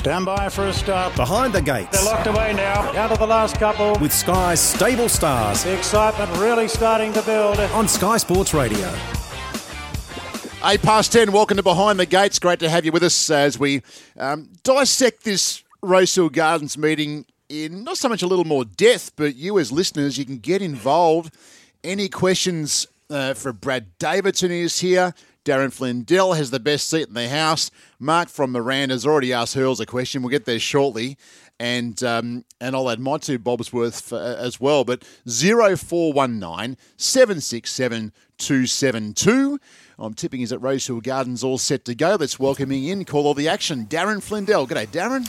Stand by for a start. Behind the gates. They're locked away now. Down to the last couple. With Sky's stable stars. The excitement really starting to build. On Sky Sports Radio. Eight past ten. Welcome to Behind the Gates. Great to have you with us as we um, dissect this Rosehill Gardens meeting in not so much a little more depth, but you as listeners, you can get involved. Any questions uh, for Brad Davidson is here. Darren Flindell has the best seat in the house. Mark from Miranda's already asked Hurls a question. We'll get there shortly. And um, and I'll add my two bobs worth for, uh, as well. But 0419 767 272. I'm tipping is at Rosehill Gardens all set to go. Let's welcome in, call all the action. Darren Flindell. G'day, Darren.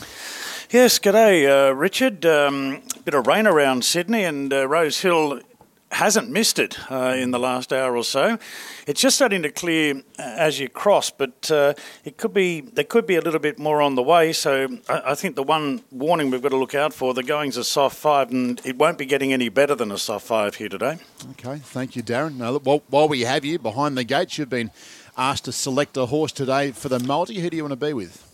Yes, g'day, uh, Richard. Um, bit of rain around Sydney and uh, Rose Hill hasn't missed it uh, in the last hour or so. It's just starting to clear uh, as you cross, but uh, it could be there could be a little bit more on the way. So I, I, think the one warning we've got to look out for the going's a soft five, and it won't be getting any better than a soft five here today. Okay, thank you, Darren. Now, while, while we have you behind the gates, you've been asked to select a horse today for the multi. Who do you want to be with?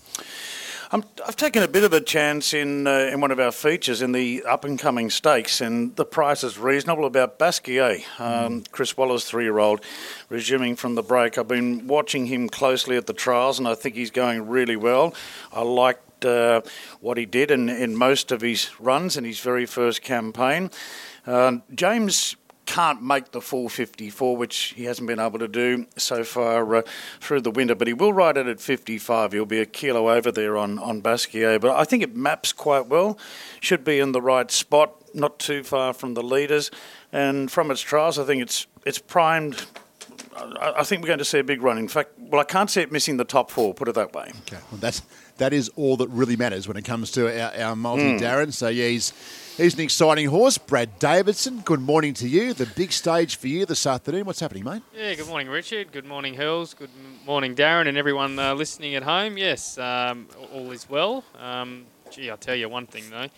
I have taken a bit of a chance in uh, in one of our features in the up and coming stakes, and the price is reasonable. About Basquiat, um, mm. Chris Waller's three year old, resuming from the break. I've been watching him closely at the trials, and I think he's going really well. I liked uh, what he did in, in most of his runs in his very first campaign. Uh, James can't make the full 54, which he hasn't been able to do so far uh, through the winter, but he will ride it at 55. He'll be a kilo over there on, on Basquiat, but I think it maps quite well. Should be in the right spot, not too far from the leaders. And from its trials, I think it's it's primed. I think we're going to see a big run. In fact, well, I can't see it missing the top four. Put it that way. Okay, well, that's that is all that really matters when it comes to our, our multi, mm. Darren. So yeah, he's He's an exciting horse, Brad Davidson. Good morning to you. The big stage for you this afternoon. What's happening, mate? Yeah, good morning, Richard. Good morning, Hurls. Good morning, Darren, and everyone uh, listening at home. Yes, um, all is well. Um, gee, I'll tell you one thing though.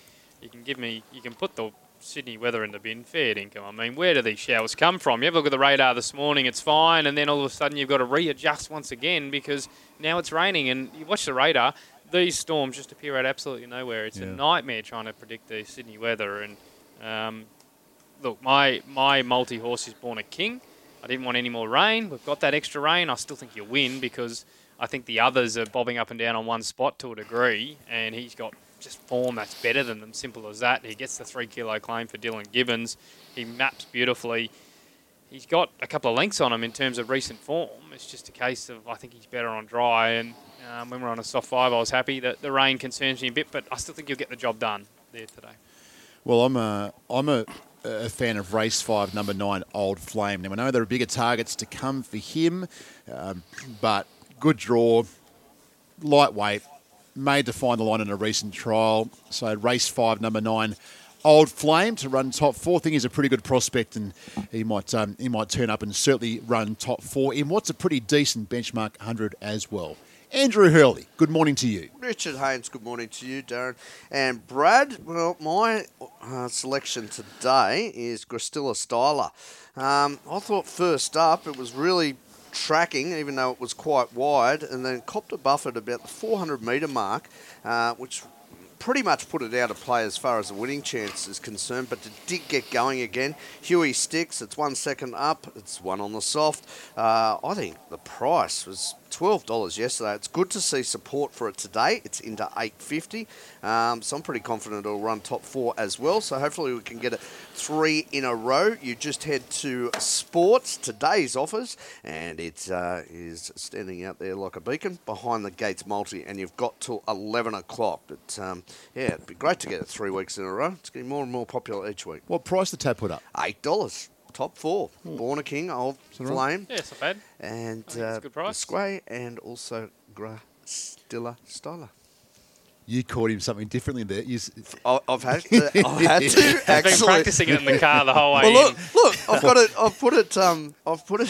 You can give me, you can put the Sydney weather in the bin. Fair income. I mean, where do these showers come from? You have a look at the radar this morning, it's fine, and then all of a sudden you've got to readjust once again because now it's raining. And you watch the radar, these storms just appear out absolutely nowhere. It's yeah. a nightmare trying to predict the Sydney weather. And um, look, my my multi horse is born a king. I didn't want any more rain. We've got that extra rain. I still think you'll win because I think the others are bobbing up and down on one spot to a degree, and he's got just form that's better than them. Simple as that. He gets the three kilo claim for Dylan Gibbons. He maps beautifully. He's got a couple of lengths on him in terms of recent form. It's just a case of I think he's better on dry, and um, when we're on a soft five, I was happy that the rain concerns me a bit, but I still think you'll get the job done there today. Well, I'm a I'm a, a fan of race five, number nine, Old Flame. Now I know there are bigger targets to come for him, um, but good draw, lightweight, made to find the line in a recent trial. So race five, number nine. Old Flame to run top four. Thing is a pretty good prospect, and he might um, he might turn up and certainly run top four in what's a pretty decent benchmark 100 as well. Andrew Hurley, good morning to you. Richard Haynes, good morning to you, Darren. And Brad, well, my uh, selection today is Gristilla Styler. Um, I thought first up it was really tracking, even though it was quite wide, and then copped a buffer at about the 400 metre mark, uh, which pretty much put it out of play as far as the winning chance is concerned, but it did get going again. Huey sticks, it's one second up, it's one on the soft. Uh, I think the price was $12 yesterday. It's good to see support for it today. It's into 850 um, so I'm pretty confident it'll run top four as well. So hopefully we can get it three in a row. You just head to Sports, today's offers, and it uh, is standing out there like a beacon behind the gates multi, and you've got till 11 o'clock. But um, yeah, it'd be great to get it three weeks in a row. It's getting more and more popular each week. What price the tab put up? $8 top four. Hmm. Born a King, Old Flame. Yeah, it's not bad. And uh, Squay and also Grastilla Styler. You caught him something differently there. You, I've had to. I've had to actually. I've been practicing it in the car the whole way. Well, look, look, I've got it. I've put it. Um, I've put it.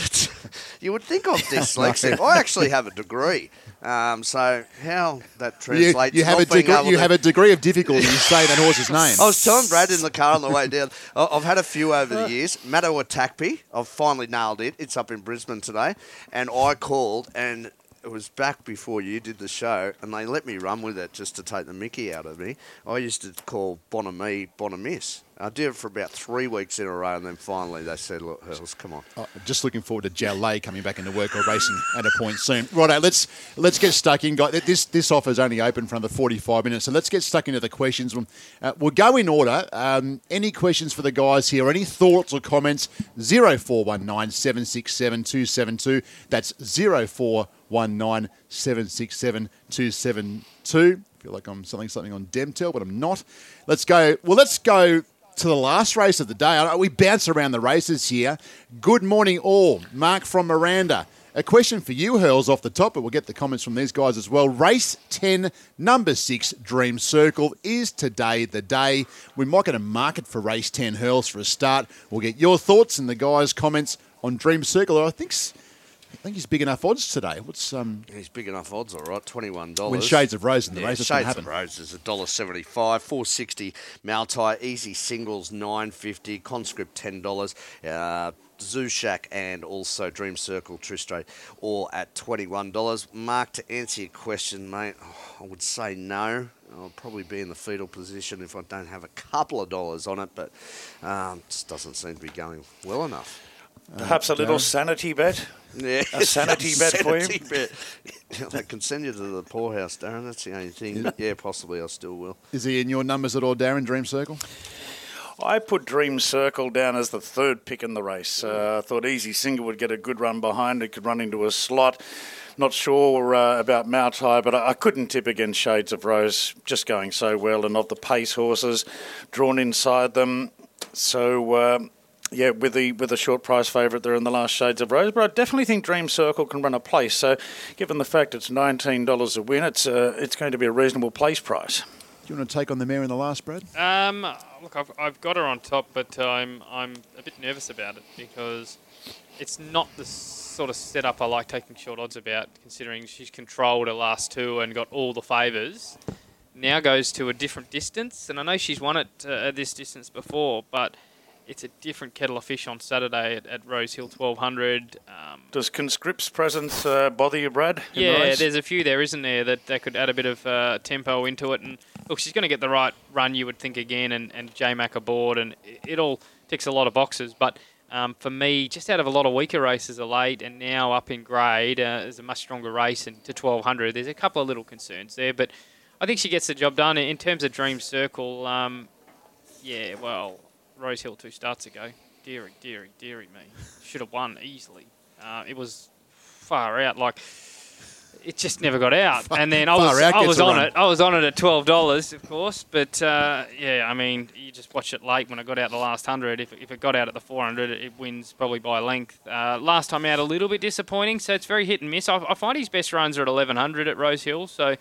you would think I'm dyslexic. I actually have a degree. Um, so how that translates? You, you have a degree. You have a degree of difficulty in saying that horse's name. I was telling Brad in the car on the way down. I've had a few over the years. Matawa Takpi, I've finally nailed it. It's up in Brisbane today, and I called and it was back before you did the show, and they let me run with it just to take the mickey out of me. I used to call Bonami Bonamiss. I did it for about three weeks in a row, and then finally they said, "Look, Hurls, come on." Oh, just looking forward to Jalay coming back into work or racing at a point soon. Righto, let's let's get stuck in. This this offer's only open for another forty five minutes, so let's get stuck into the questions. Uh, we'll go in order. Um, any questions for the guys here? Any thoughts or comments? Zero four one nine seven six seven two seven two. That's zero four one nine seven six seven two seven two. Feel like I'm selling something on Demtel, but I'm not. Let's go. Well, let's go to the last race of the day. We bounce around the races here. Good morning, all. Mark from Miranda. A question for you, Hurls, off the top, but we'll get the comments from these guys as well. Race 10, number 6, Dream Circle, is today the day. We might get a market for race 10, Hurls, for a start. We'll get your thoughts and the guys' comments on Dream Circle. I think I think he's big enough odds today. What's um? He's big enough odds, all right. Twenty-one dollars. When Shades of Rose in the yeah, race, Shades happen. of Rose is a dollar seventy-five. Four sixty. Moutai easy singles nine fifty. Conscript ten dollars. Uh, Zoo Shack and also Dream Circle True Straight all at $21. Mark, to answer your question, mate, I would say no. I'll probably be in the fetal position if I don't have a couple of dollars on it, but um, just doesn't seem to be going well enough. Perhaps a little sanity bet. Yeah, A sanity bet for you? sanity bet. I can send you to the poorhouse, Darren. That's the only thing. Yeah, possibly I still will. Is he in your numbers at all, Darren? Dream Circle. I put Dream Circle down as the third pick in the race. Uh, I thought Easy Singer would get a good run behind. It could run into a slot. Not sure uh, about Moutai, but I, I couldn't tip against Shades of Rose, just going so well, and of the pace horses drawn inside them. So. Uh, yeah, with the with the short price favourite there in the last Shades of Rose, but I definitely think Dream Circle can run a place. So, given the fact it's nineteen dollars a win, it's uh, it's going to be a reasonable place price. Do you want to take on the mare in the last, Brad? Um, look, I've, I've got her on top, but I'm I'm a bit nervous about it because it's not the sort of setup I like taking short odds about, considering she's controlled her last two and got all the favours. Now goes to a different distance, and I know she's won it uh, at this distance before, but it's a different kettle of fish on Saturday at, at Rose Hill 1200. Um, Does Conscript's presence uh, bother you, Brad? in the yeah, there's a few there, isn't there, that, that could add a bit of uh, tempo into it. And look, she's going to get the right run, you would think, again, and, and J Mac aboard, and it, it all ticks a lot of boxes. But um, for me, just out of a lot of weaker races of late, and now up in grade, uh, there's a much stronger race and to 1200. There's a couple of little concerns there, but I think she gets the job done. In terms of Dream Circle, um, yeah, well, Rose Hill two starts ago. Deary, deary, deary me. Should have won easily. Uh, it was far out. Like it just never got out. And then I was I was on run. it. I was on it at twelve dollars, of course. But uh, yeah, I mean, you just watch it late when I got out the last hundred. If, if it got out at the four hundred, it wins probably by length. Uh, last time out, a little bit disappointing. So it's very hit and miss. I, I find his best runs are at eleven hundred at Rose Hill. So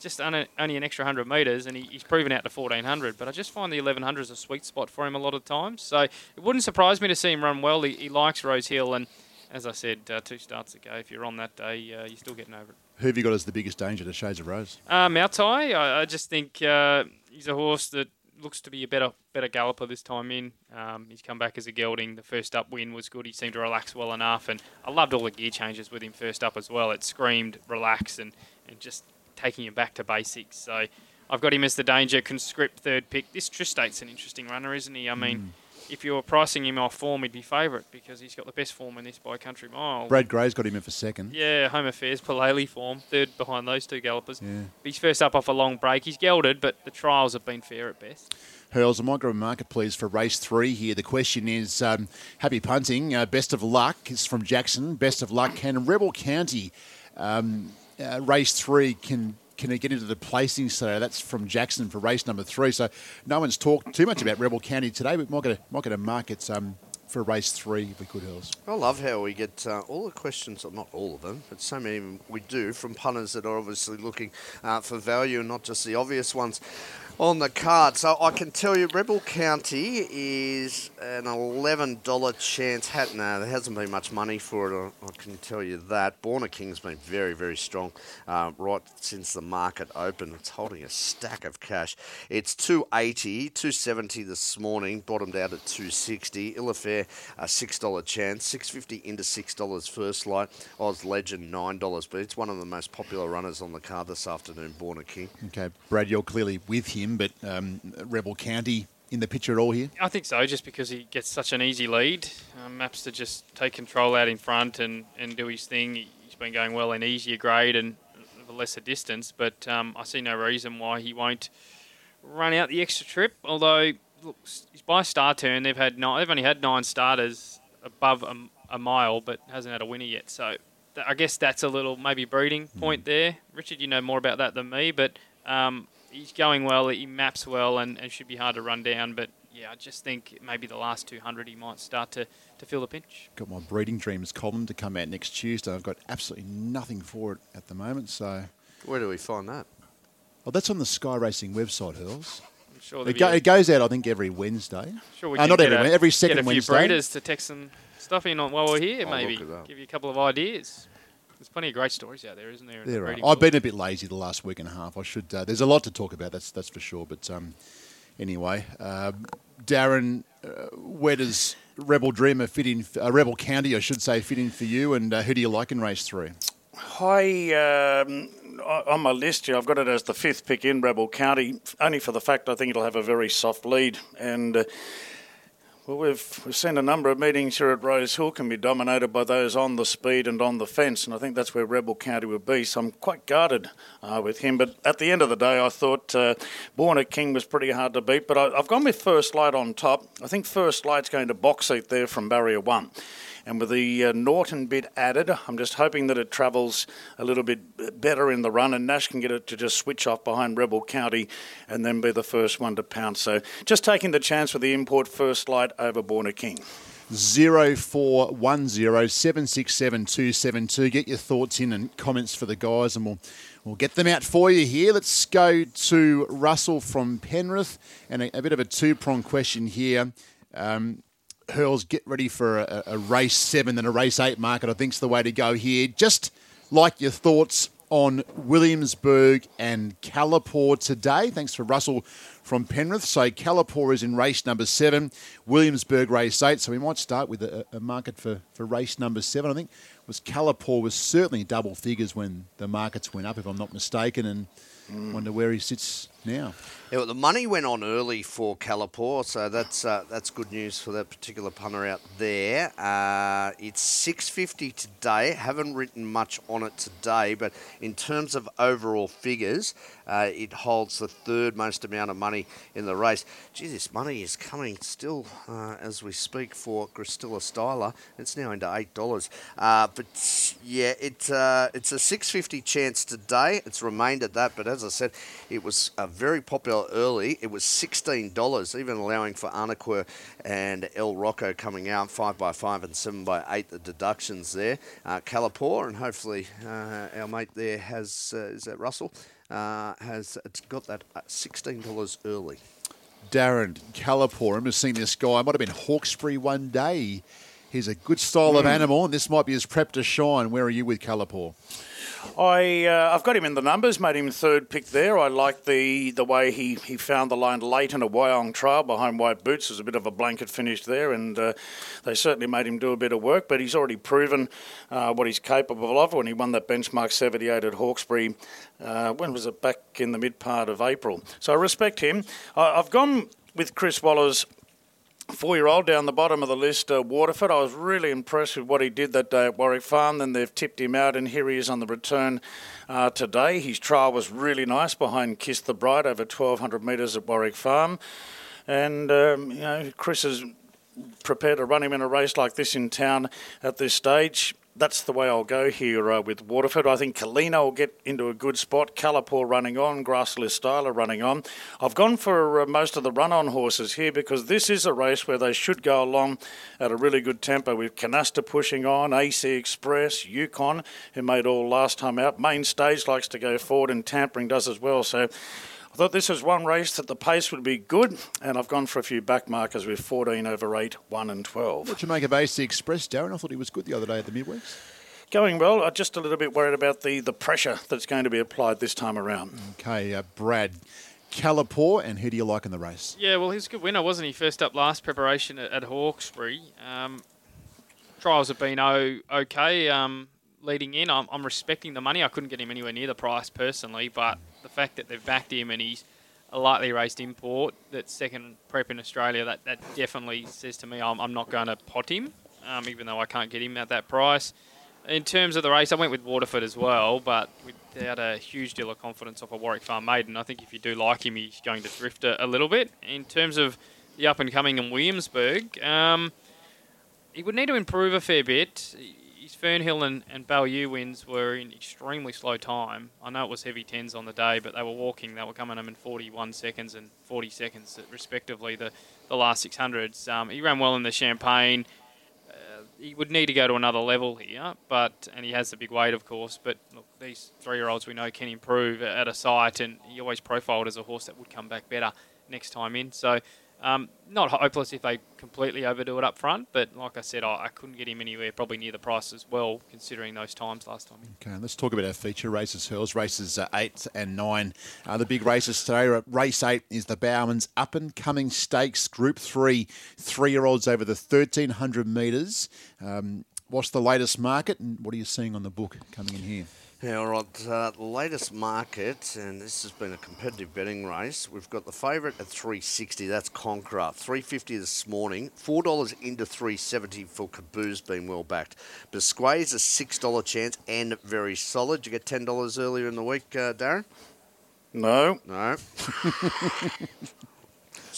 just only, only an extra 100 metres, and he, he's proven out to 1400. But I just find the 1100 is a sweet spot for him a lot of times. So it wouldn't surprise me to see him run well. He, he likes Rose Hill, and as I said, uh, two starts ago, if you're on that day, uh, you're still getting over it. Who have you got as the biggest danger to Shades of Rose? Uh, Moutai, I, I just think uh, he's a horse that looks to be a better better galloper this time in. Um, he's come back as a gelding. The first up win was good. He seemed to relax well enough, and I loved all the gear changes with him first up as well. It screamed relax and, and just taking him back to basics. So I've got him as the danger conscript third pick. This Tristate's an interesting runner, isn't he? I mean, if you were pricing him off form, he'd be favourite because he's got the best form in this by country mile. Brad Gray's got him in for second. Yeah, home affairs, Palele form, third behind those two gallopers. Yeah. He's first up off a long break. He's gelded, but the trials have been fair at best. Hurls, I might grab a market, please, for race three here. The question is um, happy punting. Uh, best of luck. It's from Jackson. Best of luck. Can Rebel County um, uh, race three can can get into the placings so That's from Jackson for race number three. So no one's talked too much about Rebel County today, but might get a, might get a market um, for race three if we could, Hurls. I love how we get uh, all the questions, or not all of them, but so many we do from punters that are obviously looking uh, for value and not just the obvious ones. On the card. So I can tell you, Rebel County is an eleven dollar chance. Hat no, there hasn't been much money for it. I, can tell you that. Born King's been very, very strong uh, right since the market opened. It's holding a stack of cash. It's 280, 270 this morning. Bottomed out at 260. Illafair a six dollar chance. Six fifty into six dollars first light. Oz Legend nine dollars, but it's one of the most popular runners on the card this afternoon. Born King. Okay, Brad, you're clearly with him, but um, Rebel County in the picture at all here? I think so, just because he gets such an easy lead. Um, Maps to just take control out in front and, and do his thing. He's been going well in easier grade and a lesser distance, but um, I see no reason why he won't run out the extra trip. Although, look, by star turn, they've had nine, they've only had nine starters above a, a mile, but hasn't had a winner yet. So th- I guess that's a little maybe breeding point there. Richard, you know more about that than me, but um, he's going well. He maps well, and, and should be hard to run down. But yeah, I just think maybe the last 200 he might start to, to feel the pinch. Got my breeding dreams column to come out next Tuesday. I've got absolutely nothing for it at the moment. So, Where do we find that? well, that's on the Sky Racing website, Hurls. I'm sure It, go, a- it goes out, I think, every Wednesday. Sure, we Uh, not get every a, every second get a few Wednesday. breeders to text some stuff in on while we're here, I'll maybe look it up. give you a couple of ideas. There's plenty of great stories out there, isn't there? There are. I've world? been a bit lazy the last week and a half. I should. Uh, there's a lot to talk about. That's that's for sure. But um, anyway, uh, Darren, uh, where does Rebel Dreamer fit in? Uh, Rebel County, I should say, fit in for you. And uh, who do you like in race three? Hi. um, on my list here, I've got it as the fifth pick in Rebel County, only for the fact I think it'll have a very soft lead. And uh, well, we've we've seen a number of meetings here at Rose Hill can be dominated by those on the speed and on the fence, and I think that's where Rebel County would be. So I'm quite guarded uh, with him. But at the end of the day, I thought uh, Born a King was pretty hard to beat. But I, I've gone with First Light on top. I think First Light's going to box seat there from barrier one. And with the uh, Norton bit added, I'm just hoping that it travels a little bit better in the run, and Nash can get it to just switch off behind Rebel County and then be the first one to pounce. So just taking the chance with the import first light over Born King. Zero four one zero seven six seven two seven two. Get your thoughts in and comments for the guys, and we'll we'll get them out for you here. Let's go to Russell from Penrith, and a, a bit of a two prong question here. Um, Hurls, get ready for a, a race seven and a race eight market. I think's the way to go here. Just like your thoughts on Williamsburg and Callipore today. Thanks for Russell from Penrith. So Callipore is in race number seven, Williamsburg race eight. So we might start with a, a market for, for race number seven. I think was Callipore was certainly double figures when the markets went up, if I'm not mistaken, and mm. wonder where he sits now. Yeah, well, the money went on early for Callipore, so that's uh, that's good news for that particular punter out there. Uh, it's six fifty today. Haven't written much on it today, but in terms of overall figures, uh, it holds the third most amount of money in the race. Gee, this money is coming still uh, as we speak for Christilla Styler. It's now into eight dollars. Uh, but yeah, it uh, it's a six fifty chance today. It's remained at that, but as I said, it was uh, very popular early. It was sixteen dollars, even allowing for Arnequer and El Rocco coming out five by five and seven by eight. The deductions there, uh, Callipore, and hopefully uh, our mate there has uh, is that Russell uh, has got that sixteen dollars early. Darren Callipore. I remember seeing this guy. Might have been Hawkesbury one day. He's a good style of animal, and this might be his prep to shine. Where are you with Callipore? I uh, I've got him in the numbers, made him third pick there. I like the the way he, he found the line late in a Wyong trial behind White Boots. There's a bit of a blanket finish there, and uh, they certainly made him do a bit of work. But he's already proven uh, what he's capable of when he won that benchmark 78 at Hawkesbury. Uh, when was it? Back in the mid part of April. So I respect him. I, I've gone with Chris Waller's four-year-old down the bottom of the list, uh, Waterford. I was really impressed with what he did that day at Warwick Farm. Then they've tipped him out, and here he is on the return uh, today. His trial was really nice behind Kiss the Bride over 1,200 metres at Warwick Farm, and um, you know Chris is prepared to run him in a race like this in town at this stage. That's the way I'll go here uh, with Waterford. I think Kalina will get into a good spot. Callipore running on, Grassless Styler running on. I've gone for uh, most of the run-on horses here because this is a race where they should go along at a really good tempo with Canasta pushing on, AC Express, Yukon, who made all last time out. Main stage likes to go forward and Tampering does as well. So I thought this was one race that the pace would be good, and I've gone for a few back markers with 14 over 8, 1 and 12. What you make of AC Express, Darren? I thought he was good the other day at the midweeks. Going well. I'm just a little bit worried about the, the pressure that's going to be applied this time around. Okay, uh, Brad. Callipore, and who do you like in the race? Yeah, well, he's a good winner, wasn't he? First up last preparation at, at Hawkesbury. Um, trials have been o- okay um, leading in. I'm, I'm respecting the money. I couldn't get him anywhere near the price personally, but the fact that they've backed him and he's a lightly raced import that's second prep in Australia, that, that definitely says to me I'm, I'm not going to pot him, um, even though I can't get him at that price. In terms of the race, I went with Waterford as well, but without a huge deal of confidence off a Warwick Farm Maiden. I think if you do like him, he's going to drift a, a little bit. In terms of the up and coming in Williamsburg, um, he would need to improve a fair bit. His Fernhill and, and Ballieu wins were in extremely slow time. I know it was heavy tens on the day, but they were walking. They were coming home in 41 seconds and 40 seconds, respectively, the, the last 600s. Um, he ran well in the Champagne he would need to go to another level here, but and he has the big weight, of course. But look, these three-year-olds we know can improve at a site, and he always profiled as a horse that would come back better next time in. So um, not hopeless if they completely overdo it up front, but like I said, I, I, couldn't get him anywhere probably near the price as well, considering those times last time. Okay, let's talk about our feature races, Hurls. Races uh, 8 and 9 are the big races today. Race 8 is the Bowman's Up and Coming Stakes, Group 3, three year olds over the 1300 metres. Um, what's the latest market, and what are you seeing on the book coming in here? Yeah, all right. Uh, the latest market, and this has been a competitive betting race. We've got the favourite at 360. That's Conqueror. 350 this morning. Four dollars into 370 for Caboose being well backed. Bisquay's a six dollar chance and very solid. You get ten dollars earlier in the week, uh, Darren. No. No.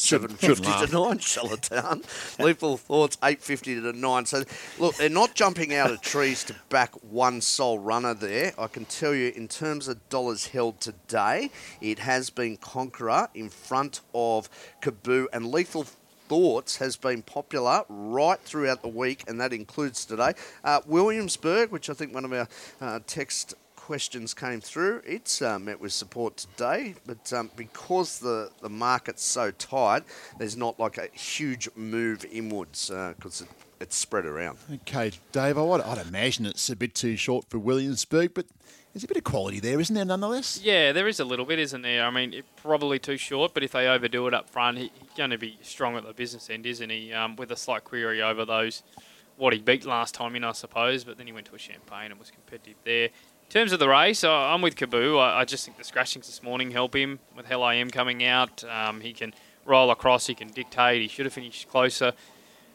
seven fifty to nine Charlottetown. Lethal Thoughts eight fifty to nine. So look, they're not jumping out of trees to back one sole runner there. I can tell you in terms of dollars held today, it has been Conqueror in front of Kaboo and Lethal Thoughts has been popular right throughout the week, and that includes today. Uh, Williamsburg, which I think one of our uh, text questions came through. It's uh, met with support today, but um, because the, the market's so tight, there's not like a huge move inwards because uh, it, it's spread around. Okay, Dave, I'd, I'd imagine it's a bit too short for Williamsburg, but there's a bit of quality there, isn't there, nonetheless? Yeah, there is a little bit, isn't there? I mean, it, probably too short, but if they overdo it up front, he, he's going to be strong at the business end, isn't he? Um, with a slight query over those, what he beat last time in, I suppose, but then he went to a champagne and was competitive there terms of the race, I'm with Kaboo. I, just think the scratchings this morning help him with Hell I Am coming out. Um, he can roll across, he can dictate. He should have finished closer.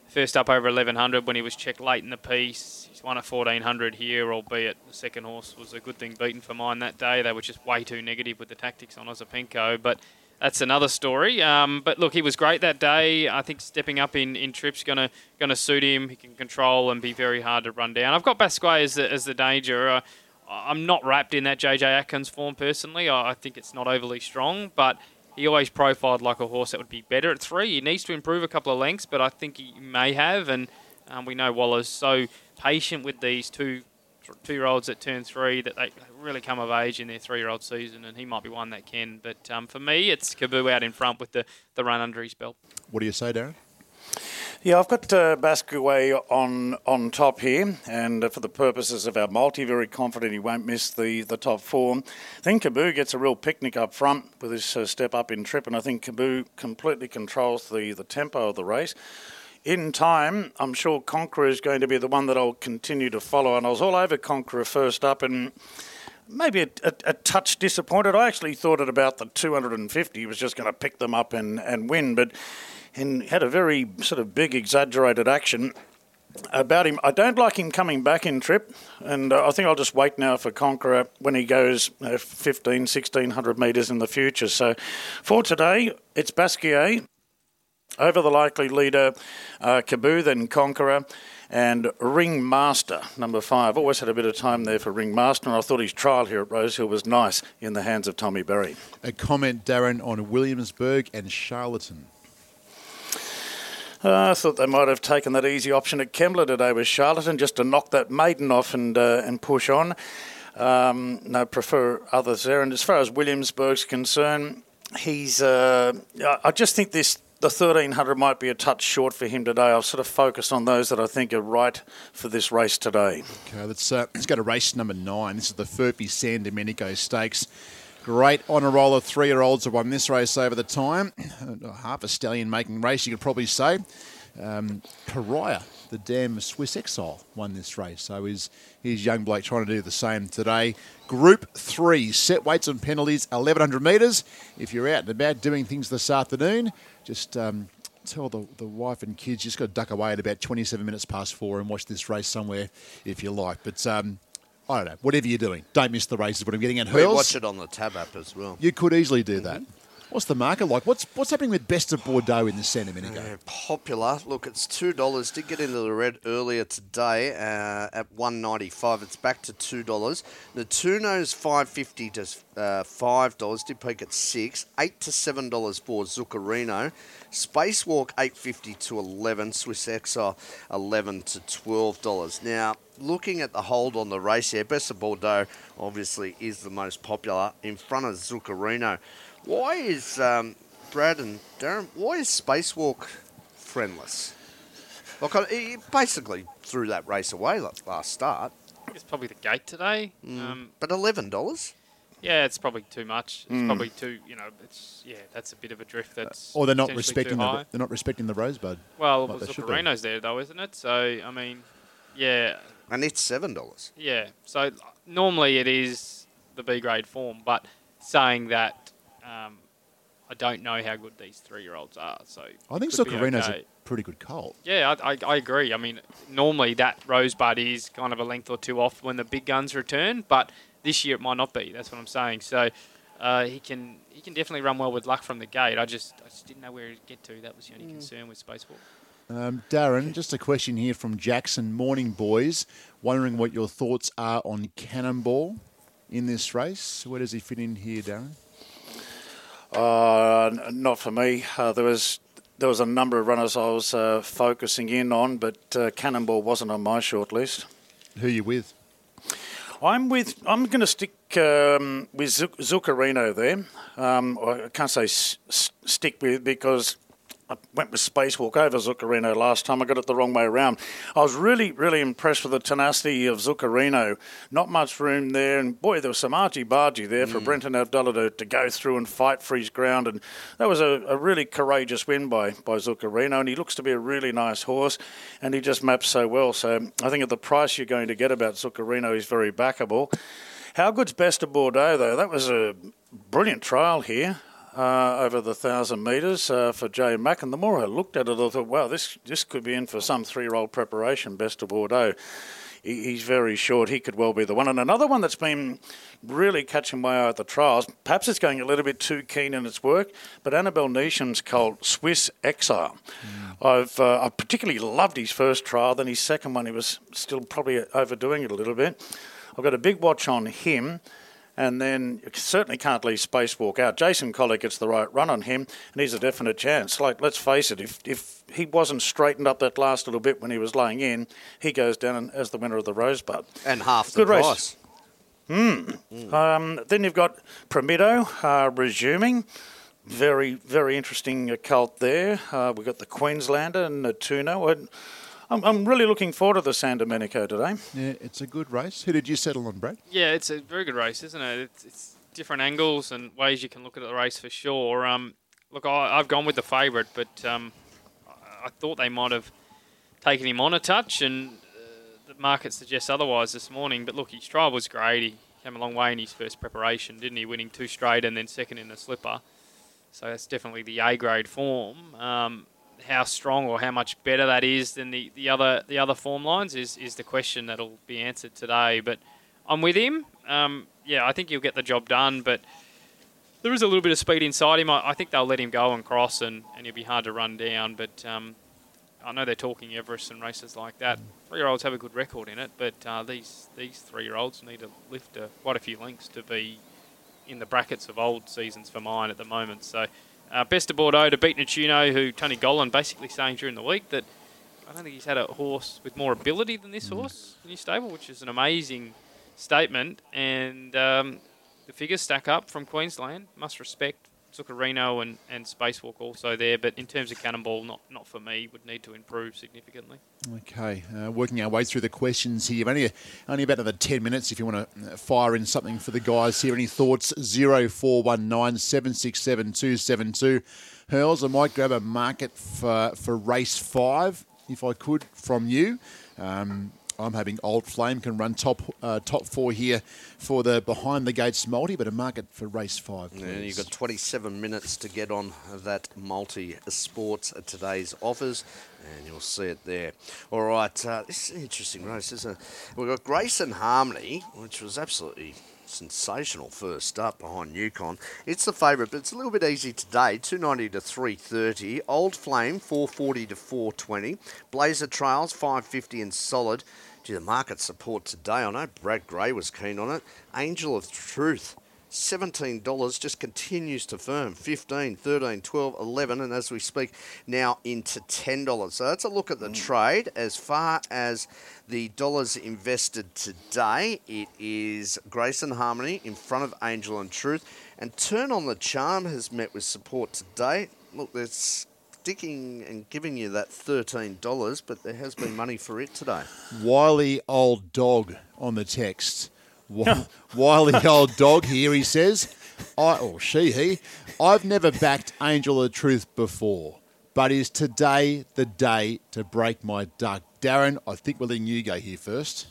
First up over 1100 when he was checked late in the piece. He's won a 1400 here, albeit the second horse was a good thing beaten for mine that day. They were just way too negative with the tactics on Ozapenko, but that's another story. Um, but look, he was great that day. I think stepping up in, in trips gonna gonna suit him. He can control and be very hard to run down. I've got Basquay as the, as the danger. Uh, I'm not wrapped in that JJ Atkins form personally. I think it's not overly strong, but he always profiled like a horse that would be better at three. He needs to improve a couple of lengths, but I think he may have. And um, we know Waller's so patient with these two two year olds that turn three that they really come of age in their three year old season, and he might be one that can. But um, for me, it's Kaboo out in front with the, the run under his belt. What do you say, Darren? Yeah, I've got uh, Basqueway on on top here, and uh, for the purposes of our multi, very confident he won't miss the, the top four. I think Kaboo gets a real picnic up front with his uh, step up in trip, and I think Kaboo completely controls the, the tempo of the race. In time, I'm sure Conqueror is going to be the one that I'll continue to follow, and I was all over Conqueror first up, and maybe a, a, a, touch disappointed. I actually thought at about the 250 he was just going to pick them up and, and win, but and had a very sort of big, exaggerated action about him. I don't like him coming back in trip, and uh, I think I'll just wait now for Conqueror when he goes uh, 15, 1600 metres in the future. So for today, it's Basquiat over the likely leader, uh, Kaboo, then Conqueror. And Ringmaster, number five. Always had a bit of time there for Ringmaster, and I thought his trial here at Rosehill was nice in the hands of Tommy Berry. A comment, Darren, on Williamsburg and Charlatan. Uh, I thought they might have taken that easy option at Kembla today with Charlatan just to knock that maiden off and uh, and push on. Um, no, prefer others there. And as far as Williamsburg's concerned, he's. Uh, I- just think this the thirteen hundred might be a touch short for him today. I've sort of focused on those that I think are right for this race today. Okay, let's, uh, let's go to race number nine. This is the Furphy San Domenico Stakes. Great honour roll of three-year-olds have won this race over the time. Half a stallion making race, you could probably say. Um, Pariah, the damn Swiss exile, won this race. So he's, he's young bloke trying to do the same today. Group three, set weights and penalties, 1100 metres. If you're out and about doing things this afternoon, just um, tell the, the wife and kids you just got to duck away at about 27 minutes past four and watch this race somewhere if you like. But um, I don't know, whatever you're doing, don't miss the races. What I'm getting at, We Hurls, watch it on the tab app as well. you could easily do that. What's the market like? What's what's happening with Best of Bordeaux in the San Domenico? Yeah, popular. Look, it's two dollars. Did get into the red earlier today uh, at one ninety five. It's back to two dollars. Natuno's five fifty to uh, five dollars. Did peak at six. Eight to seven dollars for Zuccarino. Spacewalk eight fifty to eleven. Swiss Exile eleven to twelve dollars. Now, looking at the hold on the race here, Best of Bordeaux obviously is the most popular in front of Zuccarino. Why is um, Brad and Darren? Why is Spacewalk friendless? Like he basically threw that race away last start, It's probably the gate today. Mm. Um, but eleven dollars. yeah, it's probably too much. It's probably too, you know, it's yeah, that's a bit of a drift. That's Or they're not respecting the they're not respecting the Rosebud. Well, like well they should be. Zuccarino's there though, isn't it? So I mean, yeah, And it's seven dollars. yeah. So normally it is the B grade form, but saying that, um, I don't know how good these three year olds are. So I think could be okay. a pretty good colt. Yeah, I, I, I agree. I mean, normally that Rosebud is kind of a length or two off when the big guns return, but this year it might not be. That's what I'm saying. So uh, he can he can definitely run well with luck from the gate. I just I just didn't know where he'd get to. That was the only concern with Spacewalk. Um, Darren, just a question here from Jackson. Morning, boys. Wondering what your thoughts are on Cannonball in this race. Where does he fit in here, Darren? Uh, not for me. Uh, there was there was a number of runners I was uh, focusing in on, but uh, Cannonball wasn't on my short list. Who are you with? I'm with. I'm going to stick um, with Zuc- Zuccarino there. Um, I can't say s- s- stick with because I went with Spacewalk over Zuccarino last time. I got it the wrong way around. I was really, really impressed with the tenacity of Zuccarino. Not much room there, and boy, there was some argy bargy there for mm. Brenton Avdulla to, to go through and fight for his ground, and that was a, a really courageous win by by Zuccarino. And he looks to be a really nice horse, and he just maps so well. So I think at the price you're going to get about Zuccarino, he's very backable. How good's Best of Bordeaux eh, though? That was a brilliant trial here uh, over the thousand metres uh, for Jay Mack. And the more I looked at it, I thought, wow, this this could be in for some three-year-old preparation. Best of Bordeaux. He, he's very short. He could well be the one. And another one that's been really catching my eye at the trials. Perhaps it's going a little bit too keen in its work, but Annabelle Neesham's colt Swiss Exile. I've uh, I particularly loved his first trial. Then his second one, he was still probably overdoing it a little bit. I've got a big watch on him. And then you certainly can't leave Spacewalk out. Jason Collett gets the right run on him, and he's a definite chance. Like, let's face it, if if he wasn't straightened up that last little bit when he was laying in, he goes down as the winner of the Rosebud. And half the Good race. price. Um, then you've got Promido uh, resuming. Very, very interesting uh, cult there. Uh, we've got the Queenslander and Natuno. And I'm, I'm really looking forward to the San Domenico today. Yeah, it's a good race. Who did you settle on, Brad? Yeah, it's a very good race, isn't it? It's, it's different angles and ways you can look at the race for sure. Um, look, I, I've gone with the favourite, but um, I, I thought they might have taken him on a touch, and uh, the market suggests otherwise this morning. But look, his trial was great. He came a long way in his first preparation, didn't he? Winning two straight and then second in the slipper. So that's definitely the A grade form. Um, how strong or how much better that is than the, the other the other form lines is, is the question that'll be answered today. But I'm with him. Um, yeah, I think he'll get the job done, but there is a little bit of speed inside him. I, I think they'll let him go and cross, and, and he'll be hard to run down. But um, I know they're talking Everest and races like that. Three-year-olds have a good record in it, but uh, these these three-year-olds need to lift uh, quite a few links to be in the brackets of old seasons for mine at the moment. So, uh, best of Bordeaux to beat Natuno, who Tony Gollan basically saying during the week that I don't think he's had a horse with more ability than this horse in his stable, which is an amazing statement. And um, the figures stack up from Queensland. Must respect Zuccarino and, and Spacewalk also there, but in terms of Cannonball, not not for me. Would need to improve significantly. Okay, uh, working our way through the questions here. Only only about another ten minutes if you want to fire in something for the guys here. Any thoughts? Zero four one nine seven six seven two seven two. Hurls, I might grab a market for for race five if I could from you. Um, I'm hoping Old Flame can run top uh, top four here for the behind the gates multi, but a market for race five. Please. And you've got 27 minutes to get on that multi sports at today's offers, and you'll see it there. All right, uh, this is an interesting race, isn't it? We've got Grace and Harmony, which was absolutely sensational first up behind Yukon. It's the favourite, but it's a little bit easy today. 290 to 330. Old Flame 440 to 420. Blazer Trails 550 and solid. Gee, the market support today. I know Brad Gray was keen on it. Angel of Truth. $17 just continues to firm. 15 13 12 11 and as we speak now into $10 so that's a look at the mm. trade. As far as the dollars invested today it is grace and harmony in front of angel and truth. And turn on the charm has met with support today. Look they're sticking and giving you that $13 but there has been money for it today. Wily old dog on the text. Wi- Wily old dog here, he says. I or she, he. I've never backed Angel of Truth before, but is today the day to break my duck? Darren, I think we're letting you go here first.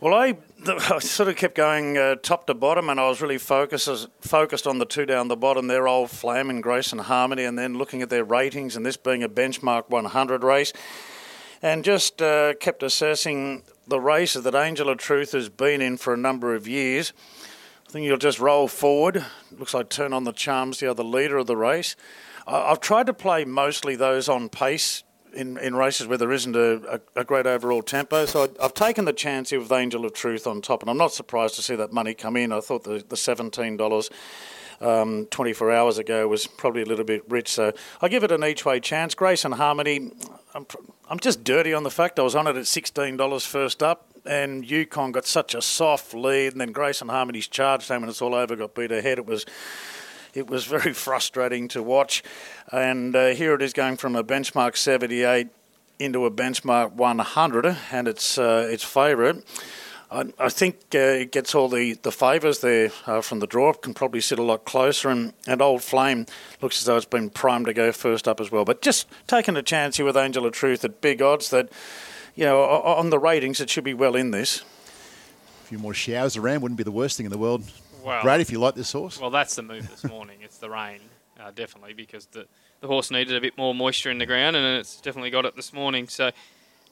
Well, I, I sort of kept going uh, top to bottom, and I was really focused focused on the two down the bottom. Their old Flame and Grace and Harmony, and then looking at their ratings, and this being a benchmark 100 race, and just uh, kept assessing the race that Angel of Truth has been in for a number of years. I think you'll just roll forward. Looks like Turn on the Charms, the other leader of the race. I've tried to play mostly those on pace in, in races where there isn't a, a, a great overall tempo. So I, I've taken the chance here with Angel of Truth on top, and I'm not surprised to see that money come in. I thought the, the $17 um, 24 hours ago was probably a little bit rich. So I give it an each way chance. Grace and Harmony, I'm, I'm just dirty on the fact I was on it at $16 first up. And Yukon got such a soft lead, and then Grace and Harmony's charged time and it's all over got beat ahead. It was it was very frustrating to watch. And uh, here it is going from a benchmark 78 into a benchmark 100, and its uh, its favourite. I, I think uh, it gets all the, the favours there uh, from the draw. Can probably sit a lot closer, and, and Old Flame looks as though it's been primed to go first up as well. But just taking a chance here with Angel of Truth at big odds that, you know, on the ratings it should be well in this. A few more showers around wouldn't be the worst thing in the world. Wow. Brad, if you like this horse. Well, that's the move this morning. it's the rain, uh, definitely, because the, the horse needed a bit more moisture in the ground, and it's definitely got it this morning. So,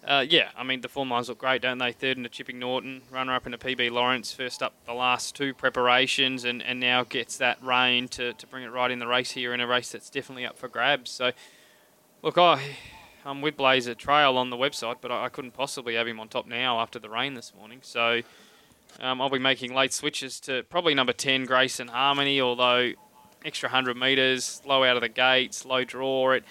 uh, yeah, I mean, the form lines look great, don't they? Third in the Chipping Norton, runner up in the PB Lawrence, first up the last two preparations, and, and now gets that rain to, to bring it right in the race here in a race that's definitely up for grabs. So, look, I, I'm with Blazer Trail on the website, but I, I couldn't possibly have him on top now after the rain this morning. So, um, I'll be making late switches to probably number 10, Grace and Harmony, although extra 100 metres, low out of the gates, low draw. It,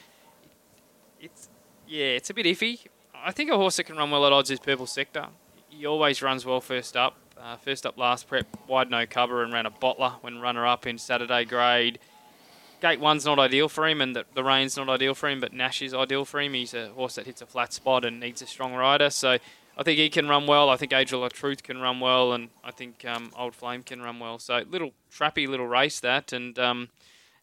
it's Yeah, it's a bit iffy. I think a horse that can run well at odds is Purple Sector. He always runs well first up. Uh, first up last prep, wide no cover and ran a bottler when runner up in Saturday grade. Gate one's not ideal for him, and the, the rain's not ideal for him, but Nash is ideal for him. He's a horse that hits a flat spot and needs a strong rider. So I think he can run well. I think of Truth can run well, and I think um, Old Flame can run well. So little trappy little race that, and um,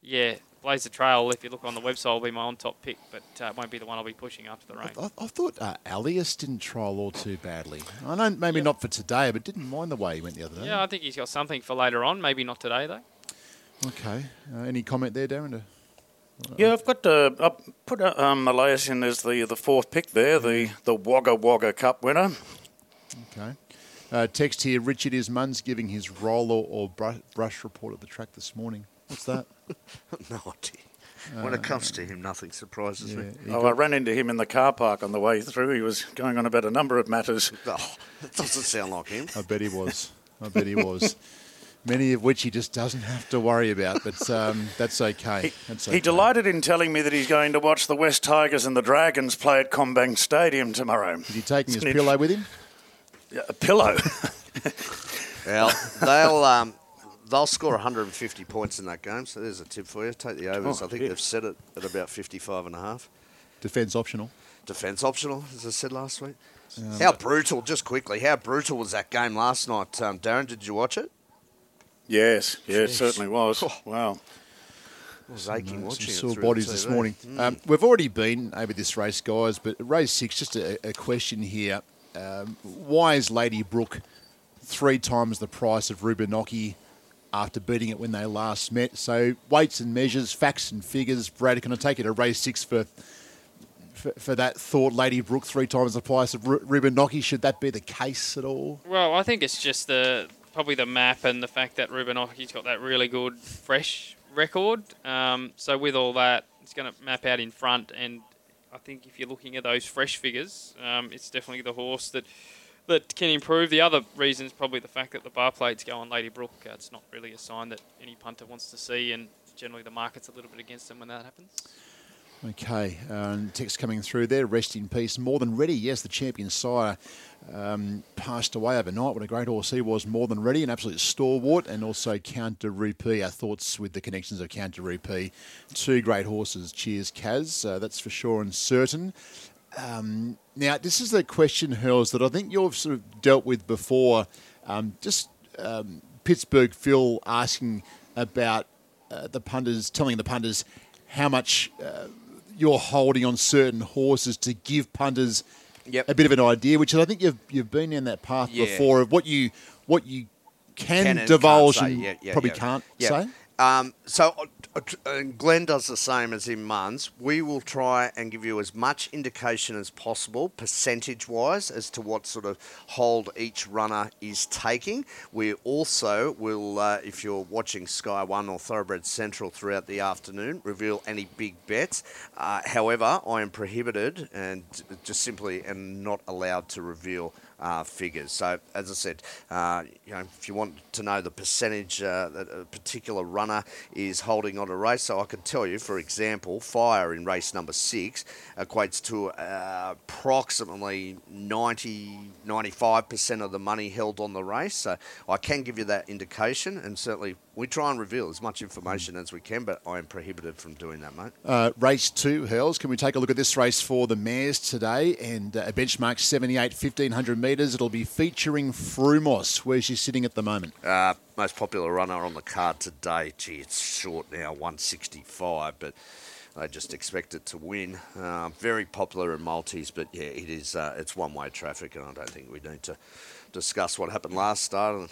yeah, Blazer Trail. If you look on the website, will be my on top pick, but uh, it won't be the one I'll be pushing after the rain. I, I thought uh, Alias didn't trial all too badly. I know maybe not for today, but didn't mind the way he went the other day. Yeah, I think he's got something for later on. Maybe not today though. Okay. Uh, any comment there, Darren? To- Yeah, I've got uh, I put uh, um, Malays in as the the fourth pick there, the the Wagga Wagga Cup winner. Okay. Uh, text here, Richard is Mun's giving his roller or brush, brush report at the track this morning. What's that? no idea. When it comes to him, nothing surprises yeah, me. Oh, I ran into him in the car park on the way through. He was going on about a number of matters. Oh, that doesn't sound like him. I bet he was. I bet he was. Many of which he just doesn't have to worry about, but um, that's okay. That's okay. He delighted in telling me that he's going to watch the West Tigers and the Dragons play at CommBank Stadium tomorrow. Is he taking his Isn't it- pillow with him? Yeah, A pillow. Well, they'll um, they'll score 150 points in that game. So there's a tip for you. Take the overs. Oh, I think yeah. they've set it at about 55 and a half. Defence optional. Defence optional, as I said last week. how brutal, just quickly, how brutal was that game last night? Um, Darren, did you watch it? Yes, yeah, it Jeez. certainly was. Wow. I was aching Some watching it. sore bodies the this TV. morning. Um, we've already been over this race, guys, but race six, just a, a question here. Um, why is Lady Brook three times the price of Rubinoki after beating it when they last met? So, weights and measures, facts and figures. Brad, can I take you to race six for, for, for that thought? Lady Brook three times the price of Rubinoki. Should that be the case at all? Well, I think it's just the probably the map and the fact that Rubinoki's got that really good fresh record. Um, so with all that, it's going to map out in front, and I think if you're looking at those fresh figures, um, it's definitely the horse that that can improve. The other reason is probably the fact that the bar plates go on Lady Brook. Uh, it's not really a sign that any punter wants to see, and generally the market's a little bit against them when that happens. Okay, text coming through there. Rest in peace. More than ready. Yes, the champion sire um, passed away overnight. What a great horse he was. More than ready, an absolute stalwart, and also Count de Rupee. Our thoughts with the connections of Count de Rupee. Two great horses. Cheers, Kaz. Uh, that's for sure and certain. Um, now, this is a question, Hurls, that I think you've sort of dealt with before. Um, just um, Pittsburgh Phil asking about uh, the punters, telling the punters how much uh, you're holding on certain horses to give punters Yep. a bit of an idea, which I think you've you've been in that path Yeah. before of what you what you can, Can divulge can't say. and Yeah, yeah, probably can't say. Um, so and Glenn does the same as in Muns. We will try and give you as much indication as possible, percentage wise, as to what sort of hold each runner is taking. We also will, uh, if you're watching Sky One or Thoroughbred Central throughout the afternoon, reveal any big bets. Uh, however, I am prohibited and just simply am not allowed to reveal uh, figures. So, as I said, uh, you know, if you want to know the percentage uh, that a particular runner is holding on a race, so I can tell you, for example, Fire in race number six equates to uh, approximately 90, 95% of the money held on the race. So, I can give you that indication, and certainly we try and reveal as much information as we can, but I am prohibited from doing that, mate. Uh, race two, Hurls. Can we take a look at this race for the mares today? And uh, a benchmark 78, 1500 metres. It'll be featuring Frumos. Where's she sitting at the moment? Uh, most popular runner on the card today. Gee, it's short now, 165, but I just expect it to win. Uh, very popular in multis, but yeah, it is. Uh, it's one-way traffic, and I don't think we need to discuss what happened last start.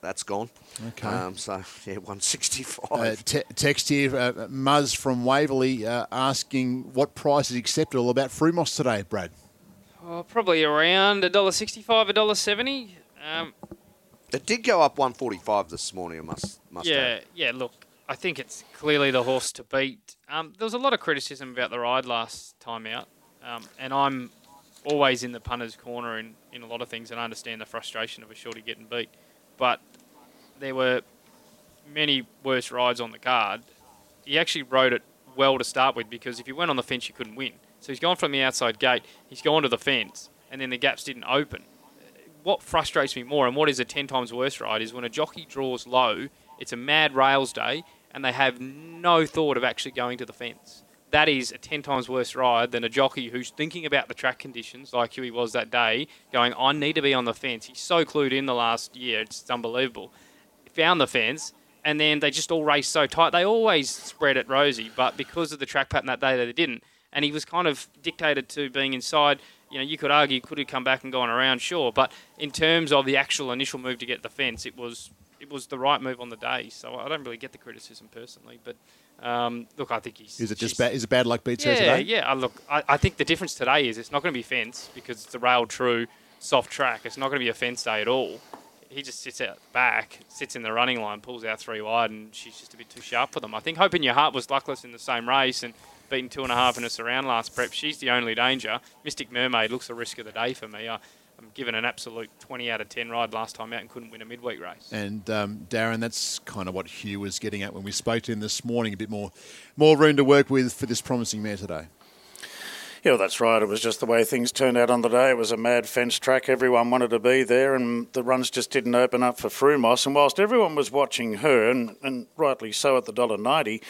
That's gone. Okay. Um, so yeah, 165. Uh, te- text here, uh, Muzz from Waverley uh, asking what price is acceptable about Frumos today, Brad? Oh, probably around a dollar sixty-five, a dollar seventy. Um, it did go up 145 this morning. I must must yeah, add. yeah. Look, I think it's clearly the horse to beat. Um, there was a lot of criticism about the ride last time out, um, and I'm always in the punter's corner in, in a lot of things, and I understand the frustration of a shorty getting beat. But there were many worse rides on the card. He actually rode it well to start with because if he went on the fence, you couldn't win. So he's gone from the outside gate, he's gone to the fence, and then the gaps didn't open. What frustrates me more, and what is a 10 times worse ride, is when a jockey draws low, it's a mad rails day, and they have no thought of actually going to the fence. That is a 10 times worse ride than a jockey who's thinking about the track conditions, like Huey was that day, going, I need to be on the fence. He's so clued in the last year, it's unbelievable. Found the fence, and then they just all raced so tight. They always spread it rosy, but because of the track pattern that day, they didn't. And he was kind of dictated to being inside. You know, you could argue could have come back and gone around, sure, but in terms of the actual initial move to get the fence, it was it was the right move on the day. So I don't really get the criticism personally, but um, look, I think he's Is it just bad? Is it bad luck beats yeah, her today? yeah. I look, I, I think the difference today is it's not going to be fence because it's a rail true soft track. It's not going to be a fence day at all. He just sits out the back, sits in the running line, pulls out three wide, and she's just a bit too sharp for them. I think Hope in Your Heart was luckless in the same race and beaten two and a half in a surround last prep. She's the only danger. Mystic Mermaid looks the risk of the day for me. I, I'm given an absolute 20 out of 10 ride last time out and couldn't win a midweek race. And um, Darren, that's kind of what Hugh was getting at when we spoke to him this morning. A bit more, more room to work with for this promising mare today. Yeah, well, that's right. It was just the way things turned out on the day. It was a mad fence track. Everyone wanted to be there, and the runs just didn't open up for Frumos. And whilst everyone was watching her, and, and rightly so at the dollar ninety,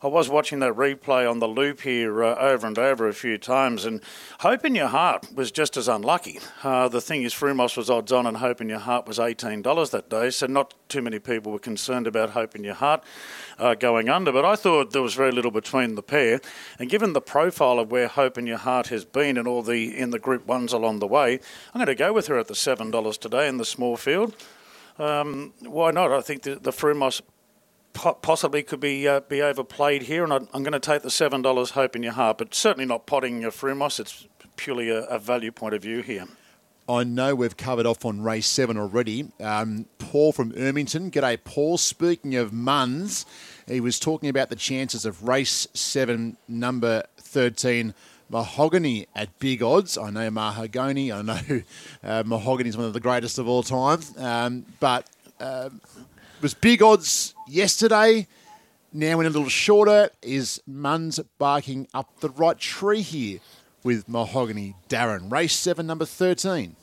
I was watching that replay on the loop here uh, over and over a few times, and Hope in Your Heart was just as unlucky. Uh, the thing is, Frumos was odds on, and Hope in Your Heart was $18 that day, so not too many people were concerned about Hope in Your Heart uh, going under. But I thought there was very little between the pair, and given the profile of where Hope in Your Heart has been and all the in the Group Ones along the way, I'm going to go with her at the seven dollars today in the small field. Um, why not? I think the, the Frumos possibly could be uh, be overplayed here, and I, am going to take the seven dollars. Hope in your heart, but certainly not potting your Frumos. It's purely a, a, value point of view here. I know we've covered off on race seven already. Um, Paul from Ermington, g'day, Paul. Speaking of Muns, he was talking about the chances of race seven, number thirteen. Mahogany at big odds. I know Mahogany. I know uh, Mahogany is one of the greatest of all time. Um, but uh, was big odds yesterday. Now in a little shorter is Muns barking up the right tree here with Mahogany Darren. Race seven, number 13.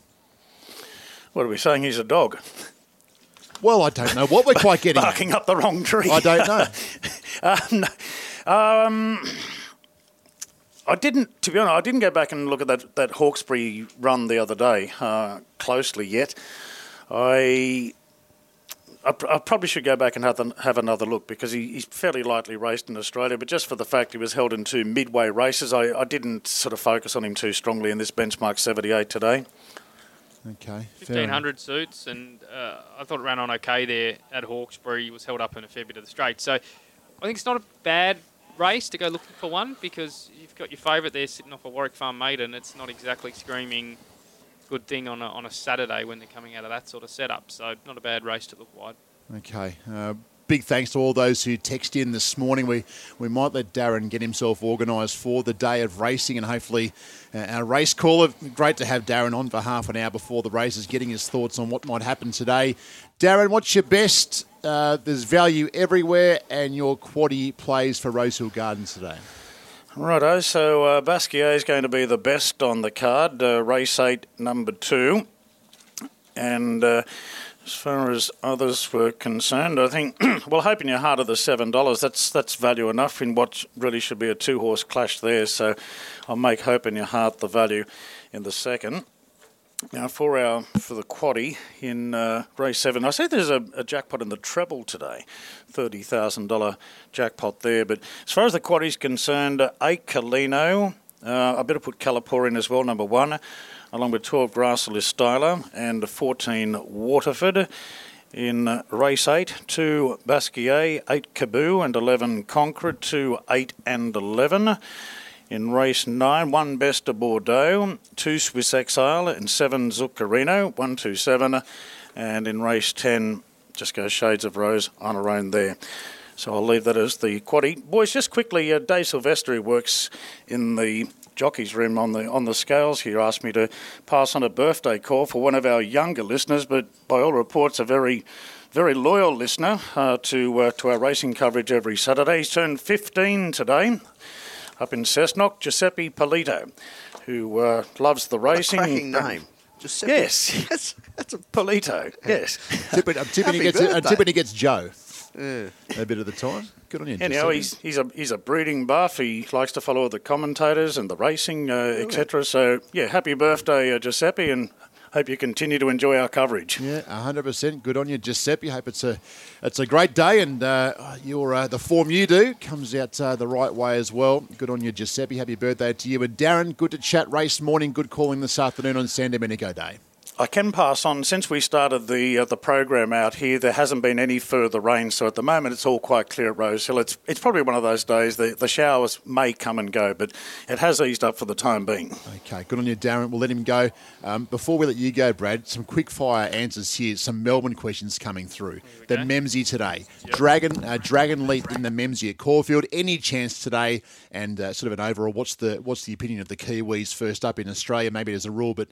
What are we saying? He's a dog. Well, I don't know what we're quite getting. Barking up the wrong tree. I don't know. um, um, I didn't, to be honest, I didn't go back and look at that, that Hawkesbury run the other day uh, closely yet. I I, I, probably should go back and have, have another look because he, he's fairly lightly raced in Australia, but just for the fact he was held in two midway races, I, I didn't sort of focus on him too strongly in this benchmark 78 today. Okay. 1500 suits, and uh, I thought it ran on okay there at Hawkesbury. He was held up in a fair bit of the straight. So I think it's not a bad race to go looking for one because you've got your favourite there sitting off a Warwick Farm maiden. It's not exactly screaming good thing on a, on a Saturday when they're coming out of that sort of setup. So not a bad race to look wide. Okay. Uh, big thanks to all those who texted in this morning. We we might let Darren get himself organised for the day of racing, and hopefully uh, our race caller. Great to have Darren on for half an hour before the races, getting his thoughts on what might happen today. Darren, what's your best? Uh, there's value everywhere, and your quaddy plays for Rosehill Gardens today. Righto, so uh, Basquiat is going to be the best on the card, uh, race eight, number two. And uh, as far as others were concerned, I think, well, Hope in Your Heart of the $7, that's, that's value enough in what really should be a two horse clash there. So I'll make Hope in Your Heart the value in the second. Now, for our for the quaddy in uh, race seven, I see there's a, a, jackpot in the treble today, thirty thousand dollar jackpot there. But as far as the quaddy's concerned, uh, eight Colino, uh, I better put Callipore in as well, number one, along with twelve Grassless Styler and fourteen Waterford. In uh, race 8, 2 Basquiat, 8 Caboo, and 11 Concord, 2 8 and 11. In race 9, 1 Best of Bordeaux, 2 Swiss Exile, and 7 Zuccarino, 1 2 7. And in race 10, just go Shades of Rose on her own there. So I'll leave that as the quaddy. Boys, just quickly, uh, Dave Silvestri works in the jockey's room on the on the scales here. Asked me to pass on a birthday call for one of our younger listeners, but by all reports, a very very loyal listener uh, to uh, to our racing coverage every Saturday. He's turned 15 today up in Cessnock, Giuseppe Polito, who uh, loves the racing. A cracking name. Giuseppe. Yes, that's, that's a Polito. Yes. tipping, I'm tipping, he gets, I'm tipping he gets Joe. Yeah. A bit of the time. Good on you. Anyhow, he's he's a he's a breeding buff. He likes to follow the commentators and the racing, uh, etc. So yeah, happy birthday, uh, Giuseppe, and hope you continue to enjoy our coverage. Yeah, 100%. Good on you, Giuseppe. Hope it's a it's a great day and uh, your uh, the form you do comes out uh, the right way as well. Good on you, Giuseppe. Happy birthday to you. And Darren, good to chat race morning. Good calling this afternoon on San Domenico Day. I can pass on. Since we started the uh, the program out here, there hasn't been any further rain, so at the moment it's all quite clear at Rosehill. It's it's probably one of those days. The the showers may come and go, but it has eased up for the time being. Okay, good on you, Darren. We'll let him go. Um, before we let you go, Brad, some quick fire answers here. Some Melbourne questions coming through. The Memsie today, yep. Dragon uh, Dragon Leap in the Memsie at Caulfield. Any chance today? And uh, sort of an overall, what's the what's the opinion of the Kiwis first up in Australia? Maybe there's a rule, but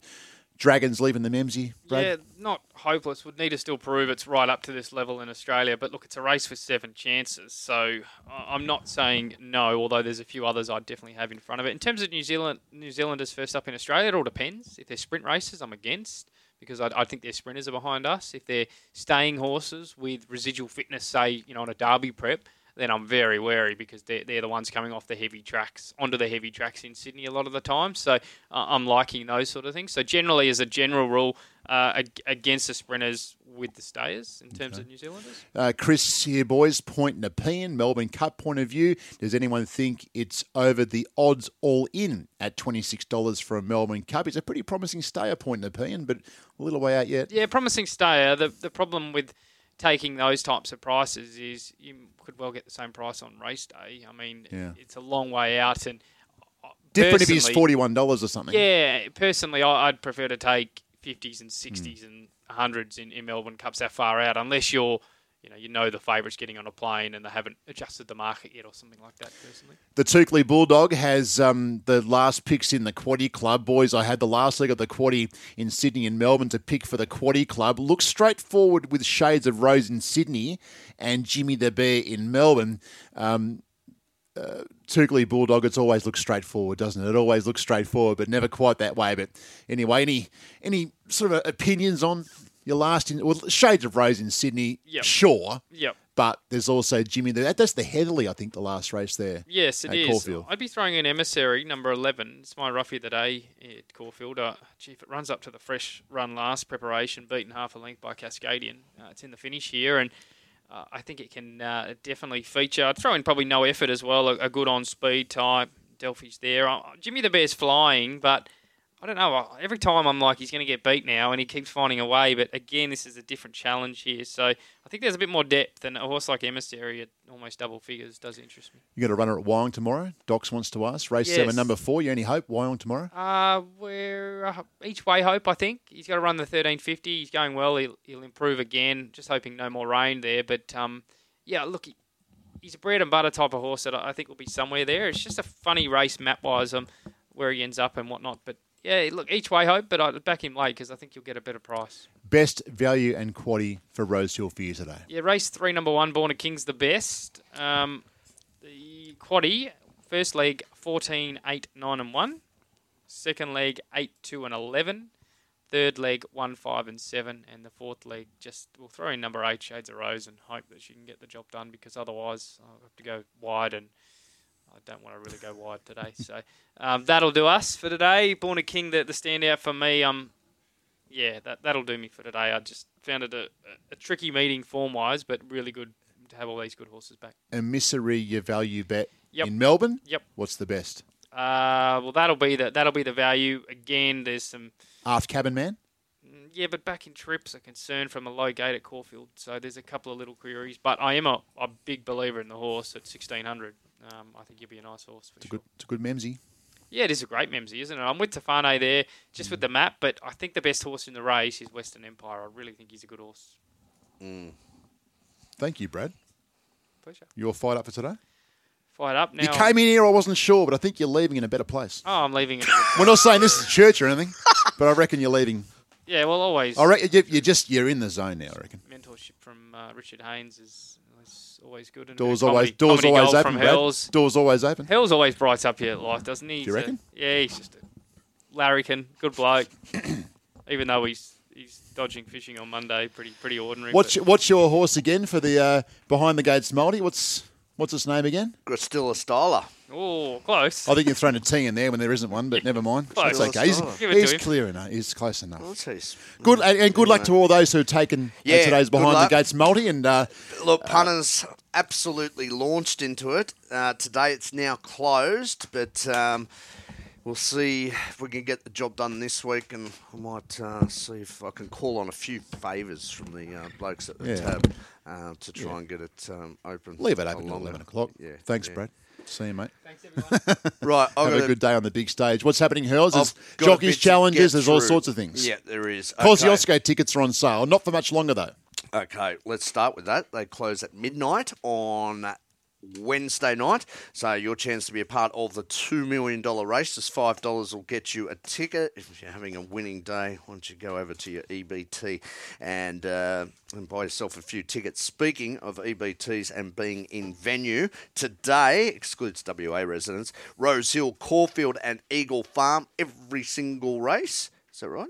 Dragons leaving the Memsie, Brad? Yeah, not hopeless. Would need to still prove it's right up to this level in Australia. But look, it's a race with seven chances. So I- I'm not saying no, although there's a few others I'd definitely have in front of it. In terms of New Zealand, New Zealanders first up in Australia, it all depends. If they're sprint races, I'm against because I, I think their sprinters are behind us. If they're staying horses with residual fitness, say you know on a Derby prep. Then I'm very wary because they're, they're the ones coming off the heavy tracks, onto the heavy tracks in Sydney a lot of the time. So uh, I'm liking those sort of things. So generally, as a general rule, uh, ag- against the sprinters with the stayers in terms of New Zealanders. Uh, Chris here, boys, point and opinion, Melbourne Cup point of view. Does anyone think it's over the odds all in at $26 for a Melbourne Cup? It's a pretty promising stayer point and opinion, but a little way out yet. Yeah, promising stayer. The the problem with taking those types of prices is you could well get the same price on race day. I mean, Yeah. it's a long way out and. uh, Different if he's personally- $41 or something. Yeah, personally, I- I'd prefer to take 50s and Hmm. 60s and 100s in, in Melbourne Cups that far out, unless you're, you know, you know the favourites getting on a plane and they haven't adjusted the market yet or something like that. Personally, The Tukely Bulldog has um, the last picks in the Quaddy Club. Boys, I had the last leg of the Quaddy in Sydney and Melbourne to pick for the Quaddy Club. Looks straightforward with shades of rose in Sydney and Jimmy the Bear in Melbourne. Um, uh, Tukely Bulldog, it's always looks straightforward, doesn't it? It always looks straightforward, but never quite that way. But anyway, any any sort of opinions on your last in well, shades of rose in Sydney? Yep. Sure, yep. but there's also Jimmy. The, that's the Heatherlie, I think, the last race there. Yes, it is. Caulfield. I'd be throwing in Emissary, number 11. It's my roughie of the day at Caulfield. Uh, gee, if it runs up to the fresh run last preparation, beaten half a length by Cascadian, uh, it's in the finish here, and uh, I think it can uh, definitely feature. I'd throw in probably no effort as well, a, a good on speed type. Delphi's there. Uh, Jimmy the Bear's flying, but I don't know. Every time I'm like, he's going to get beat now, and he keeps finding a way. But again, this is a different challenge here. So I think there's a bit more depth, and a horse like Emissary at almost double figures does interest me. You got a runner at Wyong tomorrow. Docs wants to ask. Race Yes. seven, number four. You any hope Wyong tomorrow. Uh, we're uh, each way hope. I think he's got to run the thirteen fifty. He's going well. He'll, he'll improve again. Just hoping no more rain there. But um, yeah, look, he, he's a bread and butter type of horse that I I think will be somewhere there. It's just a funny race map wise, um, where he ends up and whatnot. But yeah, look, each way hope. But I'd back him late because I think you'll get a better price. Best value and quaddy for Rosehill for you today. Yeah, race three, number one, Born a King's the best. Um, the quaddy, first leg 14, 8, 9, and 1. Second leg 8, 2, and 11. Third leg 1, 5, and 7. And the fourth leg, just we'll throw in number 8, Shades of Rose, and hope that she can get the job done because otherwise I'll have to go wide and. I don't want to really go wide today, so um, that'll do us for today. Born a King, the, the standout for me. Um, yeah, that that'll do me for today. I just found it a, a tricky meeting form wise, but really good to have all these good horses back. And your value bet Yep. in Melbourne. Yep. What's the best? Uh, well, that'll be the that'll be the value again. There's some Aft Cabin Man. Mm, yeah, but back in trips are concerned from a low gate at Caulfield, so there's a couple of little queries. But I am a, a big believer in the horse at 1600. Um, I think he'll be a nice horse for It's a sure. good. It's a good Memsie. Yeah, it is a great Memsie, isn't it? I'm with Tefane there, just with the map, but I think the best horse in the race is Western Empire. I really think he's a good horse. Thank you, Brad. Pleasure. You're fired up for today. Fired up now. you came in here. I wasn't sure, but I think you're leaving in a better place. Oh, I'm leaving it. We're not saying this is church or anything, but I reckon you're leaving. Yeah, well, always. I reckon you- you're just you're in the zone now. I reckon. mentorship from uh, Richard Haynes is always, always good. And Doors comedy, always doors comedy always open. from Brad. Hells. Doors always open. Hells always brights up your life, doesn't he? Do you He's a- reckon? yeah, he's just a larrikin, good bloke. Even though he's he's dodging fishing on Monday, pretty pretty ordinary. What's your, what's your horse again for the uh, behind the gates multi? What's what's its name again? Gristilla Styler. Oh, close. I think you've thrown a T in there when there isn't one, but never mind. Close. That's okay. He's, Give it to he's him. clear enough. He's close enough. Well, geez. Good and, and good luck to all those who have taken uh, Yeah, today's good behind the gates multi. And uh, Look, punters absolutely launched into it. Uh, today it's now closed, but um, we'll see if we can get the job done this week, and I might uh, see if I can call on a few favours from the uh, blokes at the Yeah. tab uh, to try and get it um, open. leave it open till longer- eleven o'clock. Yeah. Thanks, yeah. Brad. See you, mate. Thanks everyone. Right, I've Have got a good day on the big stage. What's happening, Hurls? There's I've got a bit jockeys challenges. get There's all sorts of things. Yeah, there is. Kosciuszko tickets are on sale. Not for much longer though. Okay, let's start with that. They close at midnight on Wednesday night. So your chance to be a part of the $2 million race. Just $5 will get you a ticket. If you're having a winning day, why don't you go over to your EBT and, uh, and buy yourself a few tickets. Speaking of EBTs and being in venue, today, excludes WA residents, Rosehill, Caulfield and Eagle Farm, every single race. Is that right?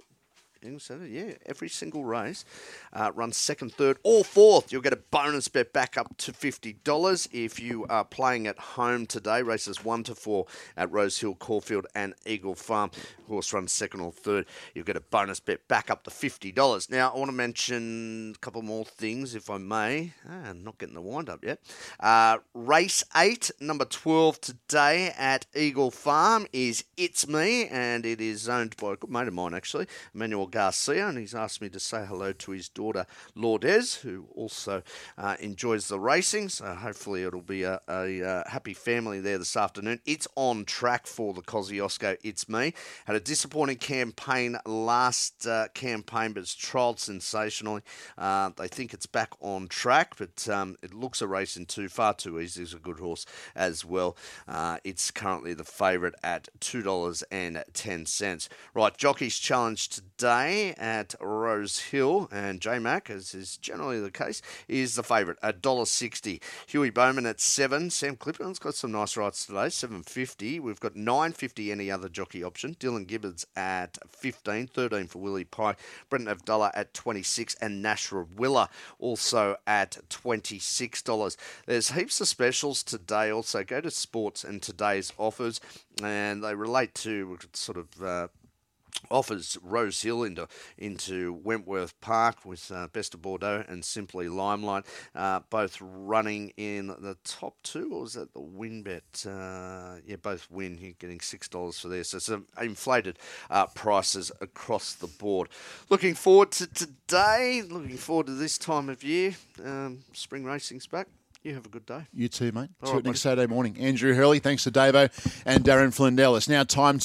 Yeah, every single race uh, runs second, third, or fourth. You'll get a bonus bet back up to $50 if you are playing at home today. Races one to four at Rosehill, Caulfield, and Eagle Farm. Horse runs second or third. You'll get a bonus bet back up to $50. Now, I want to mention a couple more things, if I may. Ah, I'm not getting the wind up yet. Uh, race eight, number 12 today at Eagle Farm is It's Me, and it is owned by a good mate of mine, actually, Emmanuel Garcia, and he's asked me to say hello to his daughter Lourdes, who also uh, enjoys the racing. So hopefully it'll be a, a, a, uh, happy family there this afternoon. It's on track for the Kosciuszko It's Me. Had a disappointing campaign last uh, campaign, but it's trialled sensationally. Uh, they think it's back on track, but um, it looks a race in two, far too easy. It's a good horse as well. Uh, it's currently the favourite at $2.10. Right, Jockey's Challenge today at Rosehill, and J Mac, as is generally the case, is the favourite at $1.60. Huey Bowman at seven. Sam Clipperton's got some nice rides today, seven fifty. We've got nine fifty any other jockey option. Dylan Gibbons at 15, 13 for Willie Pye. Brenton Avdulla at 26, and Nash Rawiller also at $26. There's heaps of specials today. Also, go to sports and today's offers, and they relate to sort of. Uh, offers Rosehill into into Wentworth Park with uh, Best of Bordeaux and Simply Limelight, uh, both running in the top two, or was that the WinBet? Uh, yeah, both win. You're getting six dollars for this. So some inflated uh, prices across the board. Looking forward to today. Looking forward to this time of year. Um, spring racing's back. You have a good day. You too, mate. All right, next buddy. Saturday morning. Andrew Hurley, thanks to Davo and Darren Flindell. It's now time to